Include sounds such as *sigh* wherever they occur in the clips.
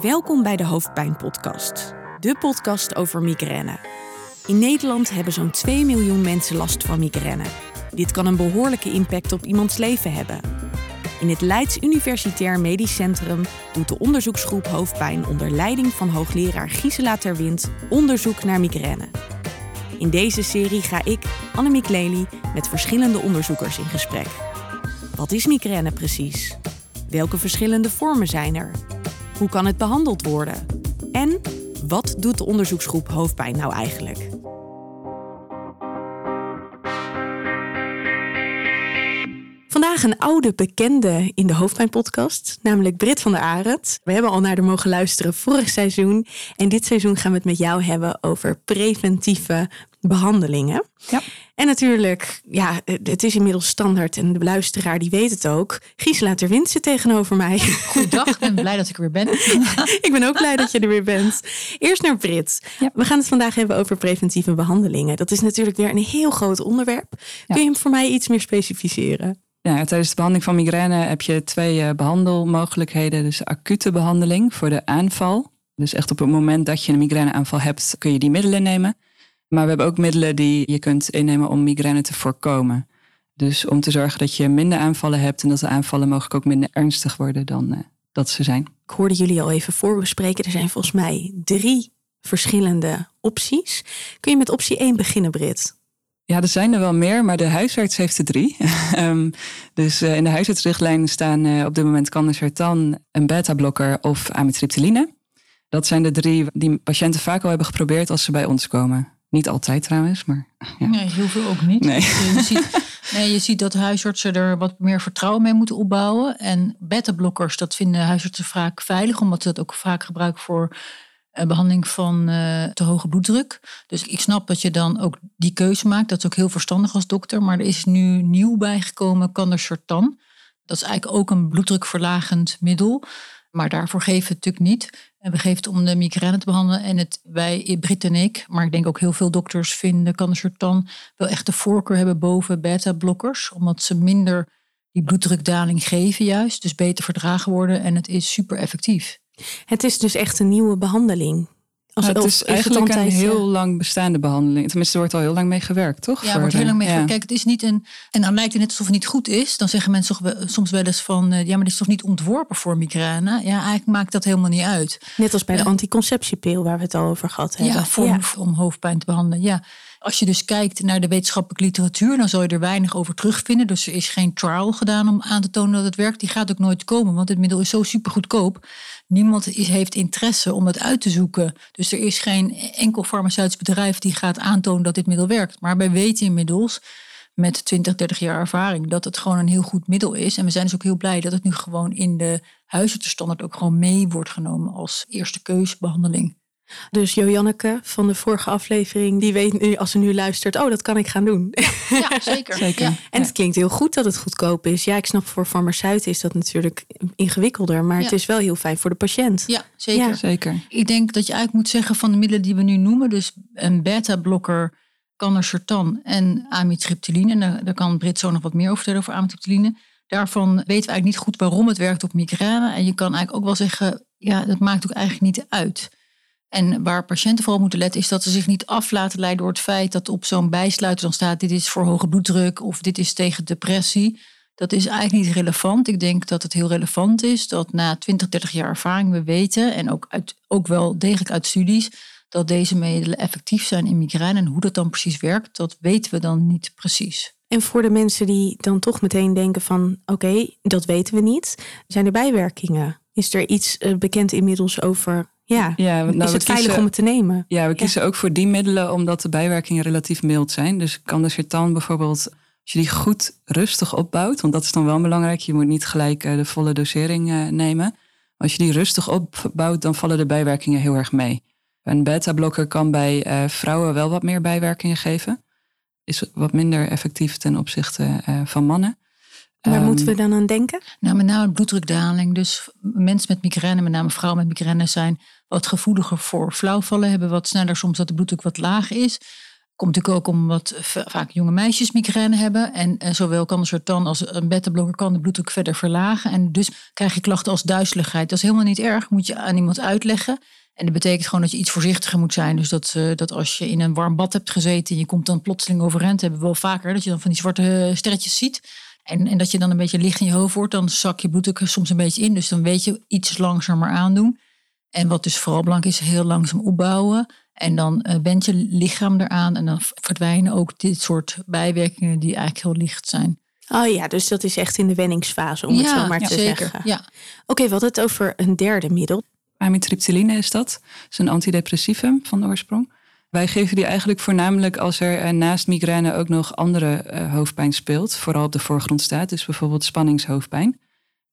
Welkom bij de Hoofdpijn Podcast, de podcast over migraine. In Nederland hebben zo'n 2 miljoen mensen last van migraine. Dit kan een behoorlijke impact op iemands leven hebben. In het Leids Universitair Medisch Centrum doet de onderzoeksgroep Hoofdpijn onder leiding van hoogleraar Gisela Terwind onderzoek naar migraine. In deze serie ga ik, Annemiek Lely, met verschillende onderzoekers in gesprek. Wat is migraine precies? Welke verschillende vormen zijn er? Hoe kan het behandeld worden? En wat doet de onderzoeksgroep hoofdpijn nou eigenlijk? Vandaag een oude bekende in de hoofdpijnpodcast, namelijk Brit van der Arend. We hebben al naar haar mogen luisteren vorig seizoen. En dit seizoen gaan we het met jou hebben over preventieve behandelingen. Ja. En natuurlijk, ja, het is inmiddels standaard en de luisteraar die weet het ook. Gisela Terwind zit tegenover mij. Goedendag, ik ben blij dat ik er weer ben. *laughs* ik ben ook blij dat je er weer bent. Eerst naar Brit. We gaan het vandaag hebben over preventieve behandelingen. Dat is natuurlijk weer een heel groot onderwerp. Kun je hem voor mij iets meer specificeren? Ja, tijdens de behandeling van migraine heb je twee uh, behandelmogelijkheden. Dus acute behandeling voor de aanval. Dus echt op het moment dat je een migraineaanval hebt, kun je die middelen nemen. Maar we hebben ook middelen die je kunt innemen om migraine te voorkomen. Dus om te zorgen dat je minder aanvallen hebt en dat de aanvallen mogelijk ook minder ernstig worden dan uh, dat ze zijn. Ik hoorde jullie al even voorbespreken. Er zijn volgens mij drie verschillende opties. Kun je met optie 1 beginnen, Brit? Ja, er zijn er wel meer, maar de huisarts heeft er drie. um, *laughs* dus uh, in de huisartsrichtlijn staan uh, op dit moment cannacertan, een beta-blokker of amitriptyline. Dat zijn de drie die patiënten vaak al hebben geprobeerd als ze bij ons komen. Niet altijd trouwens, maar. Ja. Nee, heel veel ook niet. Nee. Je, *laughs* ziet, nee, je ziet dat huisartsen er wat meer vertrouwen mee moeten opbouwen. En beta-blokkers, dat vinden huisartsen vaak veilig, omdat ze dat ook vaak gebruiken voor behandeling van uh, te hoge bloeddruk. Dus ik snap dat je dan ook die keuze maakt. Dat is ook heel verstandig als dokter. Maar er is nu nieuw bijgekomen candacertan. Dat is eigenlijk ook een bloeddrukverlagend middel. Maar daarvoor geven we het natuurlijk niet. En we geven het om de migraine te behandelen. En het, wij, Brit en ik, maar ik denk ook heel veel dokters vinden cannacertan wel echt de voorkeur hebben boven beta-blokkers. Omdat ze minder die bloeddrukdaling geven juist. Dus beter verdragen worden en het is super effectief. Het is dus echt een nieuwe behandeling. Als, het is, eigenlijk een heel lang bestaande behandeling. Tenminste, er wordt al heel lang mee gewerkt, toch? Ja, er wordt heel lang mee gewerkt. Kijk, het is niet een... En dan lijkt het net alsof het niet goed is. Dan zeggen mensen soms wel eens van... Eh, ja, maar dit is toch niet ontworpen voor migraine? Ja, eigenlijk maakt dat helemaal niet uit. Net als bij de anticonceptiepil waar we het al over gehad hebben. Ja, voor, om hoofdpijn te behandelen, ja. Als je dus kijkt naar de wetenschappelijke literatuur, dan zal je er weinig over terugvinden. Dus er is geen trial gedaan om aan te tonen dat het werkt. Die gaat ook nooit komen, want het middel is zo super goedkoop. Niemand heeft interesse om het uit te zoeken. Dus er is geen enkel farmaceutisch bedrijf die gaat aantonen dat dit middel werkt. Maar wij weten inmiddels met 20, 30 jaar ervaring dat het gewoon een heel goed middel is. En we zijn dus ook heel blij dat het nu gewoon in de huisartsenstandaard ook gewoon mee wordt genomen als eerste keusbehandeling. Dus Joanneke van de vorige aflevering, die weet nu als ze nu luistert, oh, dat kan ik gaan doen. Ja, zeker. zeker. Ja. En het klinkt heel goed dat het goedkoop is. Ja, ik snap voor farmaceuten is dat natuurlijk ingewikkelder, maar het is wel heel fijn voor de patiënt. Ja, zeker. zeker. Ik denk dat je eigenlijk moet zeggen van de middelen die we nu noemen, dus een beta-blokker, cannacertan en amitriptyline. En daar, daar kan Brit zo nog wat meer over vertellen over amitriptyline. Daarvan weten we eigenlijk niet goed waarom het werkt op migraine. En je kan eigenlijk ook wel zeggen, ja, dat maakt ook eigenlijk niet uit. En waar patiënten vooral moeten letten is dat ze zich niet af laten leiden door het feit dat op zo'n bijsluiter dan staat dit is voor hoge bloeddruk of dit is tegen depressie. Dat is eigenlijk niet relevant. Ik denk dat het heel relevant is dat na 20, 30 jaar ervaring we weten en ook, uit, ook wel degelijk uit studies dat deze middelen effectief zijn in migraine. En hoe dat dan precies werkt, dat weten we dan niet precies. En voor de mensen die dan toch meteen denken van oké, dat weten we niet. Zijn er bijwerkingen? Is er iets eh, bekend inmiddels over ja, ja nou, is het veilig om het te nemen? Ja, we kiezen ook voor die middelen omdat de bijwerkingen relatief mild zijn. Dus kan de sertan bijvoorbeeld, als je die goed rustig opbouwt, want dat is dan wel belangrijk, je moet niet gelijk eh, de volle dosering uh, nemen. Als je die rustig opbouwt, dan vallen de bijwerkingen heel erg mee. Een beta-blokker kan bij uh, vrouwen wel wat meer bijwerkingen geven. Is wat minder effectief ten opzichte van mannen. Waar um, moeten we dan aan denken? Nou, met name bloeddrukdaling. Dus mensen met migraine, met name vrouwen met migraine, zijn wat gevoeliger voor flauwvallen, hebben wat sneller soms dat de bloeddruk wat laag is. Komt natuurlijk ook omdat vaak jonge meisjes migraine hebben. En, en zowel kan de sertan als een beta-blokker kan de bloeddruk verder verlagen. En dus krijg je klachten als duizeligheid. Dat is helemaal niet erg, moet je aan iemand uitleggen. En dat betekent gewoon dat je iets voorzichtiger moet zijn. Dus dat, uh, dat als je in een warm bad hebt gezeten en je komt dan plotseling overeind, hebben we wel vaker dat je dan van die zwarte sterretjes ziet. En, en dat je dan een beetje licht in je hoofd wordt, dan zak je bloeddruk soms een beetje in. Dus dan weet je iets langzamer aandoen. En wat dus vooral belangrijk is, heel langzaam opbouwen. En dan uh, bent je lichaam eraan en dan verdwijnen ook dit soort bijwerkingen die eigenlijk heel licht zijn. Oh ja, dus dat is echt in de wenningsfase, om het zo maar te zeker. zeggen. Ja. Oké, we hadden het over een derde middel. Amitriptyline is dat. Dat is een antidepressivum van de oorsprong. Wij geven die eigenlijk voornamelijk als er eh, naast migraine ook nog andere uh, hoofdpijn speelt. Vooral op de voorgrond staat, dus bijvoorbeeld spanningshoofdpijn.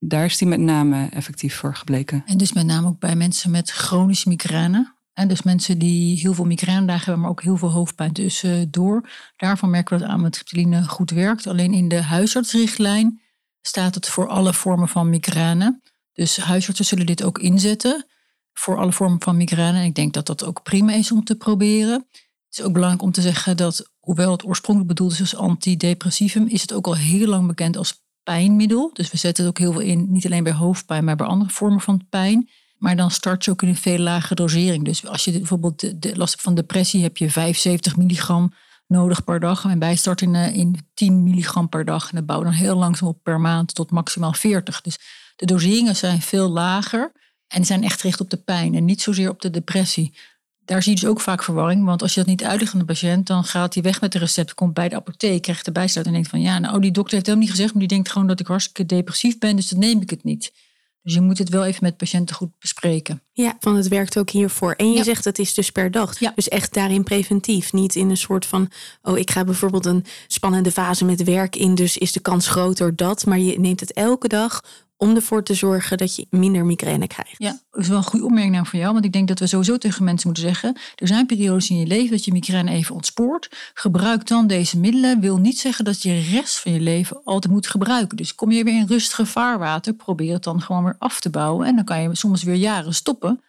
Daar is die met name effectief voor gebleken. En dus met name ook bij mensen met chronische migraine. En dus mensen die heel veel migrainedagen hebben, maar ook heel veel hoofdpijn tussendoor. Daarvan merken we dat amitriptyline goed werkt. Alleen in de huisartsrichtlijn staat het voor alle vormen van migraine. Dus huisartsen zullen dit ook inzetten voor alle vormen van migraine. En ik denk dat dat ook prima is om te proberen. Het is ook belangrijk om te zeggen dat, hoewel het oorspronkelijk bedoeld is als antidepressivum, is het ook al heel lang bekend als pijnmiddel. Dus we zetten het ook heel veel in, niet alleen bij hoofdpijn, maar bij andere vormen van pijn. Maar dan start je ook in een veel lagere dosering. Dus als je bijvoorbeeld de, de last hebt van depressie, heb je 75 milligram nodig per dag. En bij start in, eh, in 10 milligram per dag. En dat bouwt dan heel langzaam op per maand tot maximaal 40. Dus de doseringen zijn veel lager. En zijn echt gericht op de pijn en niet zozeer op de depressie. Daar zie je dus ook vaak verwarring, want als je dat niet uitlegt aan de patiënt, dan gaat hij weg met de recept, komt bij de apotheek, krijgt de bijsluit en denkt van ja, nou die dokter heeft helemaal niet gezegd, maar die denkt gewoon dat ik hartstikke depressief ben, dus dan neem ik het niet. Dus je moet het wel even met patiënten goed bespreken. Ja, van het werkt ook hiervoor. En je zegt het is dus per dag. Ja. Dus echt daarin preventief. Niet in een soort van, oh ik ga bijvoorbeeld een spannende fase met werk in, dus is de kans groter dat. Maar je neemt het elke dag om ervoor te zorgen dat je minder migraine krijgt. Ja, dat is wel een goede opmerking nou van jou. Want ik denk dat we sowieso tegen mensen moeten zeggen... er zijn periodes in je leven dat je migraine even ontspoort. Gebruik dan deze middelen. Wil niet zeggen dat je de rest van je leven altijd moet gebruiken. Dus kom je weer in rustige vaarwater... probeer het dan gewoon weer af te bouwen. En dan kan je soms weer jaren stoppen.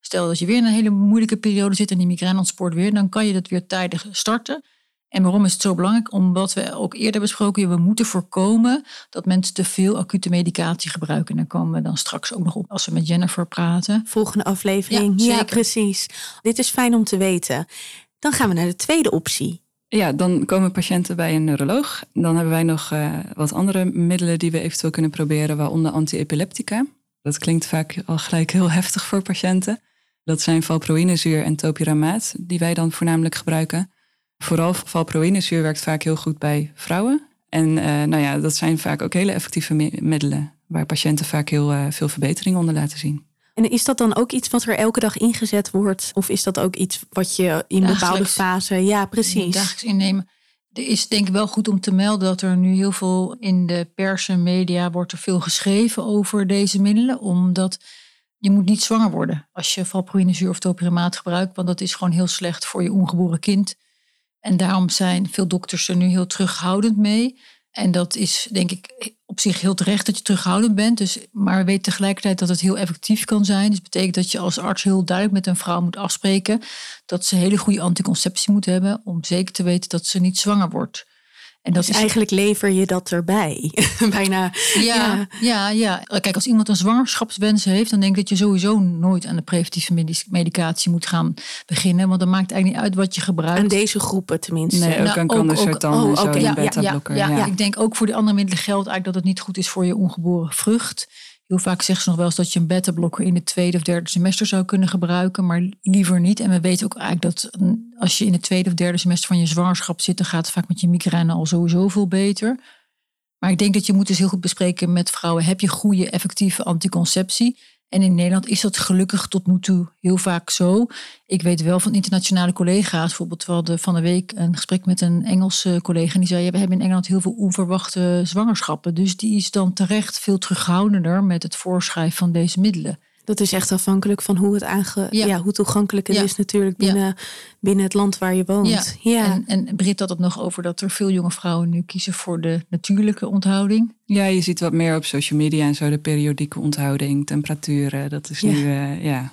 Stel dat je weer in een hele moeilijke periode zit... en die migraine ontspoort weer... dan kan je dat weer tijdig starten... En waarom is het zo belangrijk? Omdat we ook eerder besproken hebben, we moeten voorkomen dat mensen te veel acute medicatie gebruiken. En daar komen we dan straks ook nog op als we met Jennifer praten. Volgende aflevering. Ja, ja precies. Dit is fijn om te weten. Dan gaan we naar de tweede optie. Ja, dan komen patiënten bij een neuroloog. Dan hebben wij nog uh, wat andere middelen die we eventueel kunnen proberen, waaronder antiepileptica. Dat klinkt vaak al gelijk heel heftig voor patiënten. Dat zijn valproïnezuur en topiramaat, die wij dan voornamelijk gebruiken. Vooral valproïnezuur werkt vaak heel goed bij vrouwen. En uh, nou ja, dat zijn vaak ook hele effectieve middelen waar patiënten vaak heel uh, veel verbetering onder laten zien. En is dat dan ook iets wat er elke dag ingezet wordt? Of is dat ook iets wat je in dagelijks, bepaalde fase... Ja, precies. Dagelijks innemen. Er is denk ik wel goed om te melden dat er nu heel veel in de pers en media wordt er veel geschreven over deze middelen. Omdat je moet niet zwanger worden als je valproïnezuur of topiramaat gebruikt. Want dat is gewoon heel slecht voor je ongeboren kind. En daarom zijn veel dokters er nu heel terughoudend mee. En dat is denk ik op zich heel terecht dat je terughoudend bent. Dus, maar we weten tegelijkertijd dat het heel effectief kan zijn. Dus betekent dat je als arts heel duidelijk met een vrouw moet afspreken dat ze hele goede anticonceptie moet hebben om zeker te weten dat ze niet zwanger wordt. En dat dus is eigenlijk lever je dat erbij. *laughs* Bijna. Ja, ja, ja, Kijk, als iemand een zwangerschapswens heeft, dan denk ik dat je sowieso nooit aan de preventieve medicatie moet gaan beginnen. Want dan maakt het eigenlijk niet uit wat je gebruikt. Aan deze groepen tenminste. Nee, ook nou, aan oh, en zo okay. ja, beta ja, ja, ik denk ook voor die andere middelen geldt eigenlijk dat het niet goed is voor je ongeboren vrucht. Heel vaak zeggen ze nog wel eens dat je een beta-blokker in het tweede of derde semester zou kunnen gebruiken, maar liever niet. En we weten ook eigenlijk dat als je in het tweede of derde semester van je zwangerschap zit, dan gaat het vaak met je migraine al sowieso veel beter. Maar ik denk dat je moet dus heel goed bespreken met vrouwen, heb je goede effectieve anticonceptie? En in Nederland is dat gelukkig tot nu toe heel vaak zo. Ik weet wel van internationale collega's, bijvoorbeeld we hadden van de week een gesprek met een Engelse collega. En die zei, we hebben in Engeland heel veel onverwachte zwangerschappen. Dus die is dan terecht veel terughoudender met het voorschrijven van deze middelen. Dat is echt afhankelijk van hoe het aange ja. hoe toegankelijk het is natuurlijk binnen, binnen het land waar je woont. Ja. En, en Brit had het nog over dat er veel jonge vrouwen nu kiezen voor de natuurlijke onthouding. Ja, je ziet wat meer op social media en zo de periodieke onthouding, temperaturen. Dat is nu, uh, ja.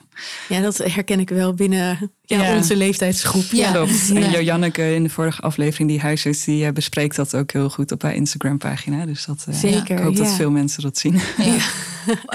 Ja, dat herken ik wel binnen ja, onze leeftijdsgroep. Ja, klopt. En Jojanneke in de vorige aflevering, die huisarts, die uh, bespreekt dat ook heel goed op haar Instagram-pagina. Dus dat, uh, Zeker, ik hoop dat veel mensen dat zien. *laughs*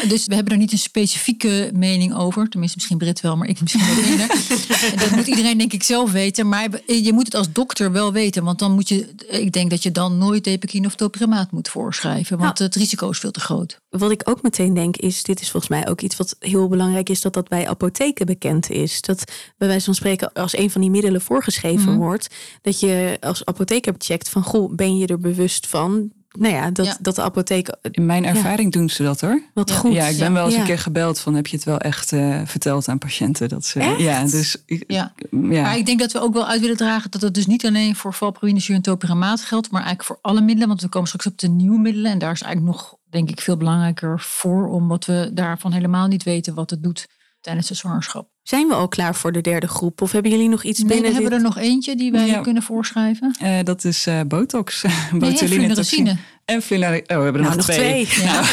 dus we hebben er niet een specifieke mening over. Tenminste, misschien Brit wel, maar ik misschien wat minder. *laughs* dat moet iedereen denk ik zelf weten. Maar je moet het als dokter wel weten. Want dan moet je, ik denk dat je dan nooit depakine of topremaat moet voorschrijven want nou, het risico is veel te groot. Wat ik ook meteen denk is, dit is volgens mij ook iets wat heel belangrijk is, dat dat bij apotheken bekend is. Dat bij wijze van spreken, als een van die middelen voorgeschreven mhm. wordt, dat je als apotheker checkt van, goh, ben je er bewust van nou ja, dat, dat de apotheek. In mijn ervaring doen ze dat hoor. Wat ja. goed. Ja, ik ben wel eens een keer gebeld van heb je het wel echt uh, verteld aan patiënten? Dat ze, ja, dus ja. ja. Maar ik denk dat we ook wel uit willen dragen dat het dus niet alleen voor valproïne, en topiramaat geldt, maar eigenlijk voor alle middelen. Want we komen straks op de nieuwe middelen en daar is eigenlijk nog, denk ik, veel belangrijker voor, omdat we daarvan helemaal niet weten wat het doet tijdens de zwangerschap. Zijn we al klaar voor de derde groep? Of hebben jullie nog iets nee, binnen? We hebben er nog eentje die wij kunnen voorschrijven. Uh, dat is uh, botox. *laughs* botulinum en fluoride. Oh, we hebben er nou, nog, twee. twee. Ja. *laughs*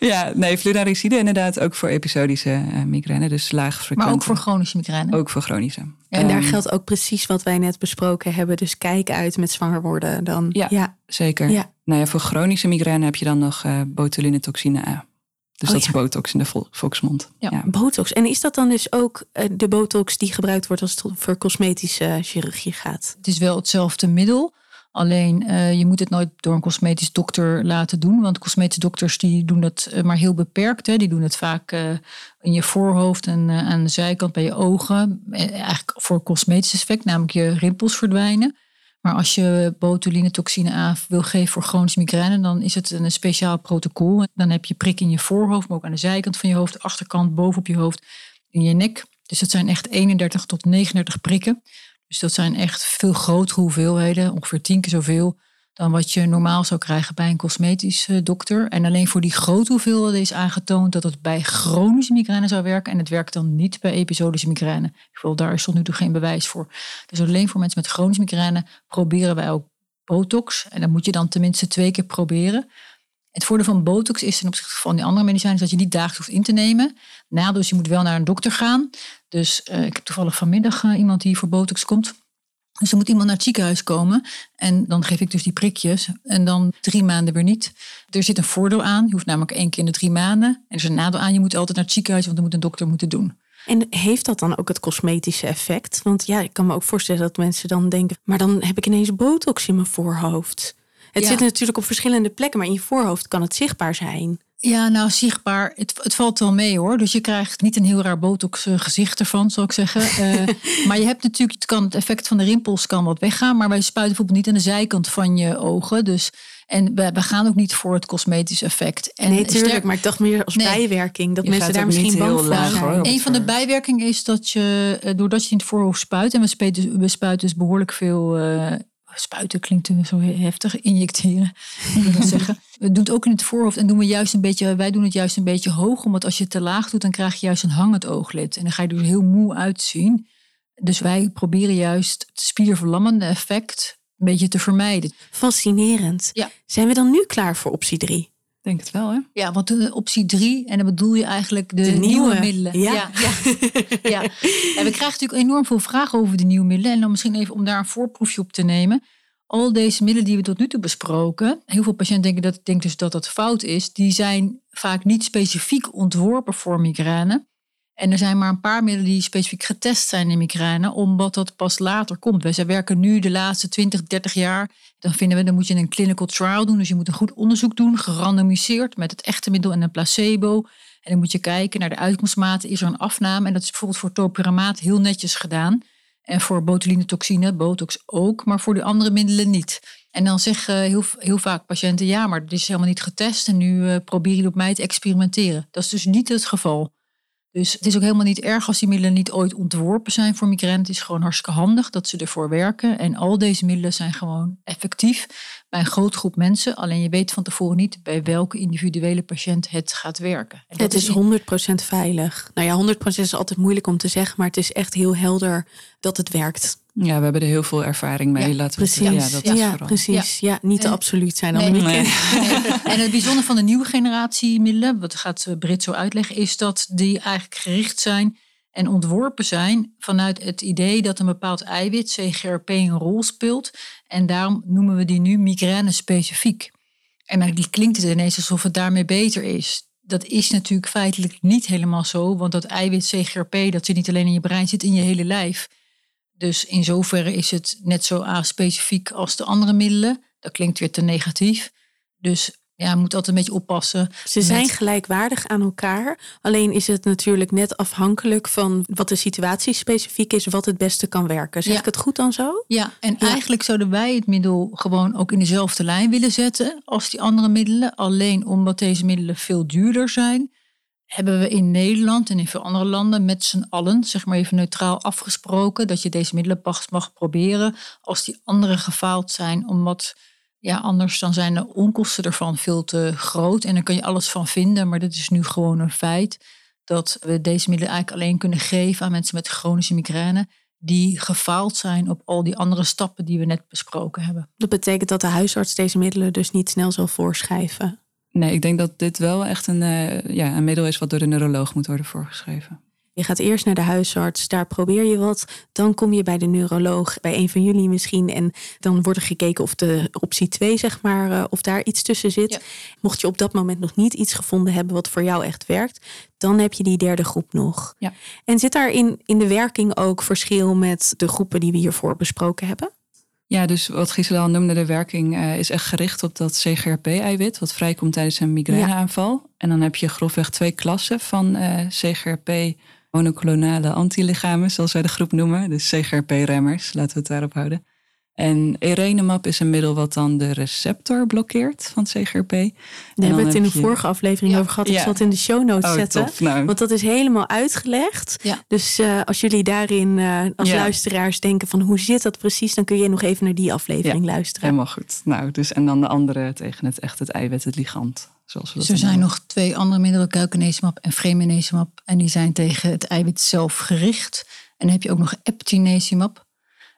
*laughs* ja, nee, fluoride inderdaad ook voor episodische uh, migraine. Dus laag. Maar ook voor chronische migraine? Ook voor chronische. En daar ehm, geldt ook precies wat wij net besproken hebben. Dus kijk uit met zwanger worden. Dan, ja, ja. zeker. Ja. Nou ja, voor chronische migraine heb je dan nog uh, botulinetoxine A. Dus oh dat is botox in de volksmond. Ja. botox. En is dat dan dus ook uh, de botox die gebruikt wordt als het voor cosmetische chirurgie gaat? Het is wel hetzelfde middel. Alleen uh, je moet het nooit door een cosmetisch dokter laten doen. Want cosmetische dokters die doen dat uh, maar heel beperkt. Hè. Die doen het vaak uh, in je voorhoofd en aan de zijkant bij je ogen. Eigenlijk voor cosmetisch effect, namelijk je rimpels verdwijnen. Maar als je botulinetoxine A wil geven voor chronische migraine, dan is het een speciaal protocol. Dan heb je prik in je voorhoofd, maar ook aan de zijkant van je hoofd, de achterkant, bovenop je hoofd, in je nek. Dus dat zijn echt 31 tot 39 prikken. Dus dat zijn echt veel grotere hoeveelheden, ongeveer tien keer zoveel dan wat je normaal zou krijgen bij een cosmetisch dokter. En alleen voor die grote hoeveelheden is aangetoond dat het bij chronische migraine zou werken. En het werkt dan niet bij episodische migraine. Bijvoorbeeld daar is tot nu toe geen bewijs voor. Dus alleen voor mensen met chronische migraine proberen wij ook botox. En dat moet je dan tenminste twee keer proberen. Het voordeel van botox is ten opzichte van die andere medicijnen dat je niet dagelijks hoeft in te nemen. Nadeel is je moet wel naar een dokter gaan. Dus uh, ik heb toevallig vanmiddag uh, iemand die voor botox komt. Dus er moet iemand naar het ziekenhuis komen. En dan geef ik dus die prikjes. En dan drie maanden weer niet. Er zit een voordeel aan. Je hoeft namelijk één keer in de drie maanden. En er is een nadeel aan. Je moet altijd naar het ziekenhuis, want dan moet een dokter moeten doen. En heeft dat dan ook het cosmetische effect? Want ja, ik kan me ook voorstellen dat mensen dan denken... maar dan heb ik ineens botox in mijn voorhoofd. Het zit natuurlijk op verschillende plekken, maar in je voorhoofd kan het zichtbaar zijn. Ja, nou zichtbaar. Het, het valt wel mee hoor. Dus je krijgt niet een heel raar botox eh, gezicht ervan, zou ik zeggen. Uh, *laughs* maar je hebt natuurlijk, het, kan, het effect van de rimpels kan wat weggaan. Maar wij spuiten bijvoorbeeld niet aan de zijkant van je ogen. Dus, en we, we gaan ook niet voor het cosmetisch effect. En nee, tuurlijk. maar ik dacht meer als bijwerking. Dat mensen daar misschien bang voor zijn. Een van de bijwerkingen is dat je, eh, doordat je in het voorhoofd spuit. En we spuiten, we spuiten dus behoorlijk veel spuiten klinkt zo heftig, injecteren. *laughs* zeggen. We doen het ook in het voorhoofd en doen we juist een beetje, wij doen het juist een beetje hoog, omdat als je het te laag doet, dan krijg je juist een hangend ooglid. En dan ga je er heel moe uitzien. Dus wij proberen juist het spierverlammende effect een beetje te vermijden. Fascinerend. Ja. Zijn we dan nu klaar voor optie 3? Denk het wel, hè? Ja, want de optie 3, en dan bedoel je eigenlijk de, nieuwe, middelen. Ja. Ja, *laughs* ja. En we krijgen natuurlijk enorm veel vragen over de nieuwe middelen. En dan misschien even om daar een voorproefje op te nemen. Al deze middelen die we tot nu toe besproken, heel veel patiënten denken, dat, denken dus dat dat fout is, die zijn vaak niet specifiek ontworpen voor migraine. En er zijn maar een paar middelen die specifiek getest zijn in migraine, omdat dat pas later komt. Wij werken nu de laatste 20, 30 jaar. Dan vinden we, dan moet je een clinical trial doen. Dus je moet een goed onderzoek doen, gerandomiseerd met het echte middel en een placebo. En dan moet je kijken naar de uitkomstmaten. Is er een afname? En dat is bijvoorbeeld voor topiramaat heel netjes gedaan. En voor botulinetoxine, botox ook, maar voor de andere middelen niet. En dan zeggen heel, vaak patiënten, ja, maar dit is helemaal niet getest en nu uh, probeer je op mij te experimenteren. Dat is dus niet het geval. Dus het is ook helemaal niet erg als die middelen niet ooit ontworpen zijn voor migraine. Het is gewoon hartstikke handig dat ze ervoor werken. En al deze middelen zijn gewoon effectief. bij een grote groep mensen. Alleen je weet van tevoren niet bij welke individuele patiënt het gaat werken. En het is 100% veilig. Nou ja, 100% is altijd moeilijk om te zeggen, maar het is echt heel helder dat het werkt. Ja, we hebben er heel veel ervaring mee. Ja, laten precies. We ja, dat ja, precies. Ja. niet te absoluut zijn. Nee, nee. *laughs* *laughs* En het bijzondere van de nieuwe generatie middelen, wat gaat Brit zo uitleggen, is dat die eigenlijk gericht zijn en ontworpen zijn vanuit het idee dat een bepaald eiwit, CGRP, een rol speelt. En daarom noemen we die nu migraine specifiek. En die klinkt het ineens alsof het daarmee beter is. Dat is natuurlijk feitelijk niet helemaal zo, want dat eiwit CGRP, dat zit niet alleen in je brein, zit in je hele lijf. Dus in zoverre is het net zo specifiek als de andere middelen. Dat klinkt weer te negatief. Dus ja, je moet altijd een beetje oppassen. Ze zijn gelijkwaardig aan elkaar. Alleen is het natuurlijk net afhankelijk van wat de situatie specifiek is, wat het beste kan werken. Zeg ik het goed dan zo? Ja, en eigenlijk zouden wij het middel gewoon ook in dezelfde lijn willen zetten als die andere middelen. Alleen omdat deze middelen veel duurder zijn, hebben we in Nederland en in veel andere landen met z'n allen, zeg maar even neutraal afgesproken, dat je deze middelen pas mag proberen als die andere gefaald zijn, omdat ja, anders dan zijn de onkosten ervan veel te groot en dan kun je alles van vinden, maar dat is nu gewoon een feit dat we deze middelen eigenlijk alleen kunnen geven aan mensen met chronische migraine die gefaald zijn op al die andere stappen die we net besproken hebben. Dat betekent dat de huisarts deze middelen dus niet snel zal voorschrijven. Nee, ik denk dat dit wel echt een, uh, ja, een middel is wat door de neuroloog moet worden voorgeschreven. Je gaat eerst naar de huisarts, daar probeer je wat. Dan kom je bij de neuroloog, bij een van jullie misschien. En dan wordt er gekeken of de optie 2, zeg maar, uh, of daar iets tussen zit. Mocht je op dat moment nog niet iets gevonden hebben wat voor jou echt werkt, dan heb je die derde groep nog. Ja. En zit daar in, in de werking ook verschil met de groepen die we hiervoor besproken hebben? Ja, dus wat Gisela al noemde, de werking uh, is echt gericht op dat CGRP-eiwit, wat vrijkomt tijdens een migraineaanval. Ja. En dan heb je grofweg twee klassen van uh, CGRP monoclonale antilichamen, zoals wij de groep noemen. Dus CGRP-remmers, laten we het daarop houden. En erenemap is een middel wat dan de receptor blokkeert van CGRP. Daar hebben we het in de vorige aflevering over gehad. Ik zal het in de show notes oh, zetten. Nou. Want dat is helemaal uitgelegd. Ja. Dus uh, als jullie daarin uh, als luisteraars denken van hoe zit dat precies, dan kun je nog even naar die aflevering luisteren. Helemaal goed. Nou, dus en dan de andere tegen het echt het eiwit, het ligand. Zoals we dus er zijn nog twee andere middelen, kuikenezemab en fremenezemab. En die zijn tegen het eiwit zelf gericht. En dan heb je ook nog eptinezemab.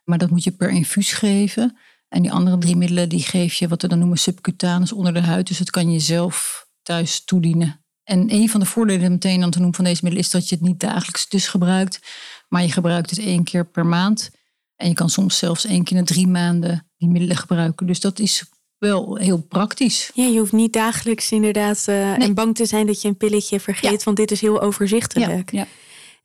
Maar dat moet je per infuus geven. En die andere drie middelen die geef je wat we dan noemen subcutanus onder de huid. Dus dat kan je zelf thuis toedienen. En een van de voordelen meteen aan te noemen van deze middelen is dat je het niet dagelijks dus gebruikt. Maar je gebruikt het één keer per maand. En je kan soms zelfs één keer in drie maanden die middelen gebruiken. Dus dat is wel heel praktisch. Ja, je hoeft niet dagelijks inderdaad uh, en bang te zijn dat je een pilletje vergeet. Want dit is heel overzichtelijk. Ja.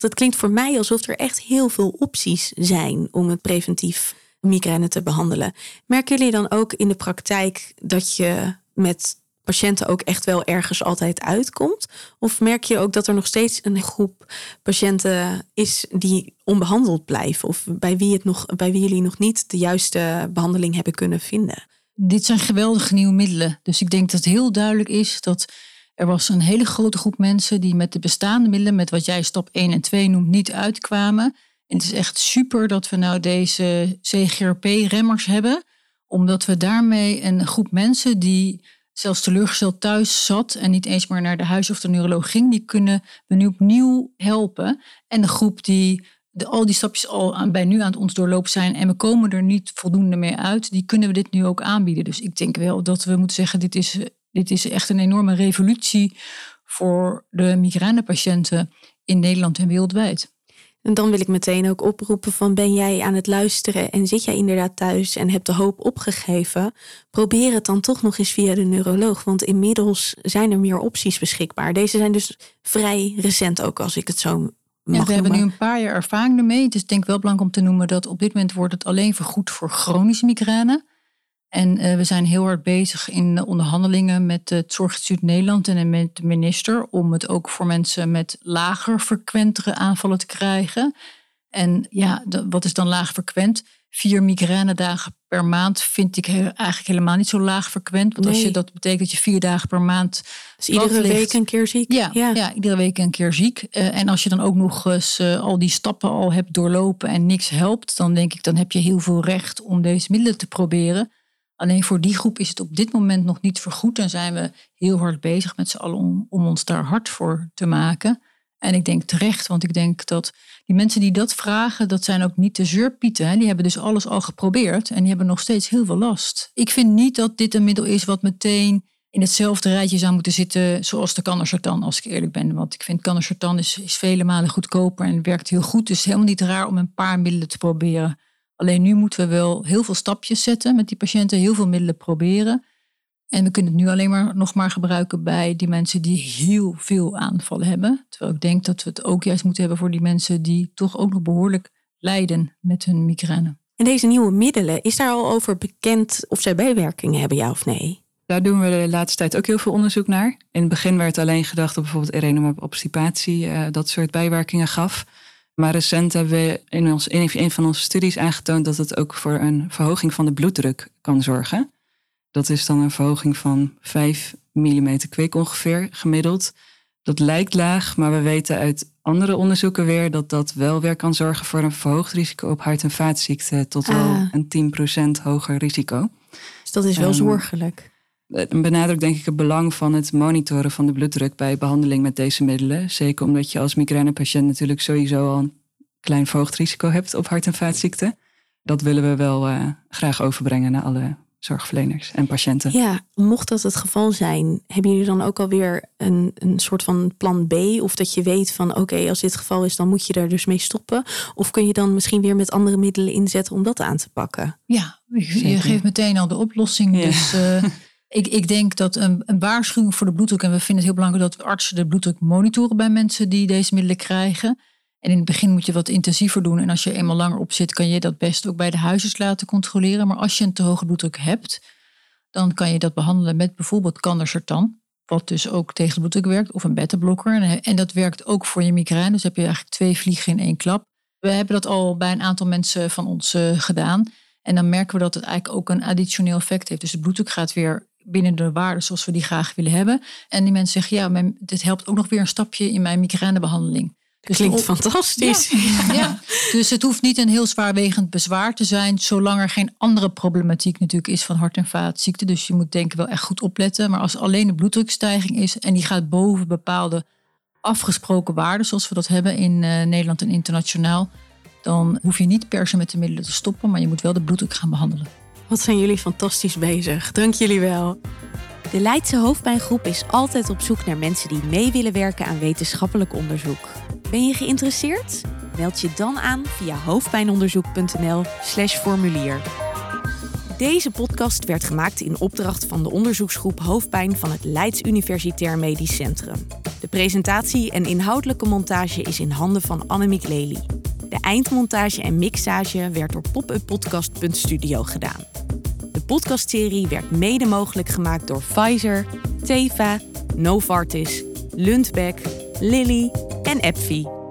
Dat klinkt voor mij alsof er echt heel veel opties zijn om het preventief migraine te behandelen. Merken jullie dan ook in de praktijk dat je met patiënten ook echt wel ergens altijd uitkomt? Of merk je ook dat er nog steeds een groep patiënten is die onbehandeld blijven? Of bij wie, het nog, bij wie jullie nog niet de juiste behandeling hebben kunnen vinden? Dit zijn geweldige nieuwe middelen. Dus ik denk dat het heel duidelijk is dat er was een hele grote groep mensen die met de bestaande middelen, met wat jij stap 1 en 2 noemt, niet uitkwamen. En het is echt super dat we nou deze CGRP-remmers hebben, omdat we daarmee een groep mensen die zelfs teleurgesteld thuis zat en niet eens meer naar de huis of de neuroloog ging, die kunnen we nu opnieuw helpen. En de groep die de, al die stapjes al bij nu aan het ons doorlopen zijn en we komen er niet voldoende mee uit, die kunnen we dit nu ook aanbieden. Dus ik denk wel dat we moeten zeggen, dit is dit is echt een enorme revolutie voor de migrainepatiënten in Nederland en wereldwijd. En dan wil ik meteen ook oproepen van ben jij aan het luisteren en zit jij inderdaad thuis en hebt de hoop opgegeven, probeer het dan toch nog eens via de neuroloog, want inmiddels zijn er meer opties beschikbaar. Deze zijn dus vrij recent ook als ik het zo mag ja, we hebben nu een paar jaar ervaring ermee. Het is denk ik wel belangrijk om te noemen dat op dit moment wordt het alleen vergoed voor chronische migraine. En uh, we zijn heel hard bezig in onderhandelingen met het Zorginstituut Nederland en met de minister om het ook voor mensen met lager frequentere aanvallen te krijgen. En ja, wat is dan laag frequent? Vier migrainedagen per maand vind ik eigenlijk helemaal niet zo laag frequent. Want als je, dat betekent dat je vier dagen per maand. Dus iedere week een keer ziek? Ja, ja. iedere week een keer ziek. Uh, en als je dan ook nog eens uh, al die stappen al hebt doorlopen en niks helpt, dan denk ik, dan heb je heel veel recht om deze middelen te proberen. Alleen voor die groep is het op dit moment nog niet vergoed en zijn we heel hard bezig met z'n allen om, om ons daar hard voor te maken. En ik denk terecht, want ik denk dat die mensen die dat vragen, dat zijn ook niet de zeurpieten. Hè? Die hebben dus alles al geprobeerd en die hebben nog steeds heel veel last. Ik vind niet dat dit een middel is wat meteen in hetzelfde rijtje zou moeten zitten zoals de cannacertan, als ik eerlijk ben. Want ik vind cannacertan is, is vele malen goedkoper en werkt heel goed. Dus helemaal niet raar om een paar middelen te proberen. Alleen nu moeten we wel heel veel stapjes zetten met die patiënten, heel veel middelen proberen. En we kunnen het nu alleen maar nog maar gebruiken bij die mensen die heel veel aanvallen hebben. Terwijl ik denk dat we het ook juist moeten hebben voor die mensen die toch ook nog behoorlijk lijden met hun migraine. En deze nieuwe middelen, is daar al over bekend of zij bijwerkingen hebben, ja of nee? Daar doen we de laatste tijd ook heel veel onderzoek naar. In het begin werd alleen gedacht op bijvoorbeeld erenum obstipatie, uh, dat soort bijwerkingen gaf. Maar recent hebben we in, ons, in een van onze studies aangetoond dat het ook voor een verhoging van de bloeddruk kan zorgen. Dat is dan een verhoging van 5 mm kwik ongeveer gemiddeld. Dat lijkt laag, maar we weten uit andere onderzoeken weer dat dat wel weer kan zorgen voor een verhoogd risico op hart- en vaatziekten tot wel ah. een 10% hoger risico. Dus dat is wel um, zorgelijk. Benadrukt denk ik het belang van het monitoren van de bloeddruk bij behandeling met deze middelen. Zeker omdat je als migrainepatiënt natuurlijk sowieso al een klein verhoogd risico hebt op hart- en vaatziekten. Dat willen we wel uh, graag overbrengen naar alle zorgverleners en patiënten. Ja, mocht dat het geval zijn, hebben jullie dan ook alweer een, een soort van plan B? Of dat je weet van oké, als dit het geval is, dan moet je er dus mee stoppen. Of kun je dan misschien weer met andere middelen inzetten om dat aan te pakken? Ja, je, geeft meteen al de oplossing. Dus uh, *laughs* ik, ik denk dat een, een waarschuwing voor de bloeddruk, en we vinden het heel belangrijk dat artsen de bloeddruk monitoren bij mensen die deze middelen krijgen. En in het begin moet je wat intensiever doen. En als je eenmaal langer op zit, kan je dat best ook bij de huisarts laten controleren. Maar als je een te hoge bloeddruk hebt, dan kan je dat behandelen met bijvoorbeeld candacertan. Wat dus ook tegen de bloeddruk werkt, of een beta-blokker. En dat werkt ook voor je migraine. Dus heb je eigenlijk twee vliegen in één klap. We hebben dat al bij een aantal mensen van ons uh, gedaan. En dan merken we dat het eigenlijk ook een additioneel effect heeft. Dus de bloeddruk gaat weer binnen de waarden zoals we die graag willen hebben. En die mensen zeggen, ja, mijn, dit helpt ook nog weer een stapje in mijn migrainebehandeling. Dus Klinkt fantastisch. Ja, *laughs* Dus het hoeft niet een heel zwaarwegend bezwaar te zijn, zolang er geen andere problematiek natuurlijk is van hart- en vaatziekten. Dus je moet denken wel echt goed opletten. Maar als alleen de bloeddrukstijging is en die gaat boven bepaalde afgesproken waarden, zoals we dat hebben in uh, Nederland en internationaal, dan hoef je niet per se met de middelen te stoppen, maar je moet wel de bloeddruk gaan behandelen. Wat zijn jullie fantastisch bezig. Dank jullie wel. De Leidse hoofdpijngroep is altijd op zoek naar mensen die mee willen werken aan wetenschappelijk onderzoek. Ben je geïnteresseerd? Meld je dan aan via hoofdpijnonderzoek.nl/slash formulier. Deze podcast werd gemaakt in opdracht van de onderzoeksgroep Hoofdpijn van het Leids Universitair Medisch Centrum. De presentatie en inhoudelijke montage is in handen van Annemiek Lely. De eindmontage en mixage werd door popupodcast.studio gedaan. Podcastserie werd mede mogelijk gemaakt door Pfizer, Teva, Novartis, Lundbeck, Lilly en Epfi.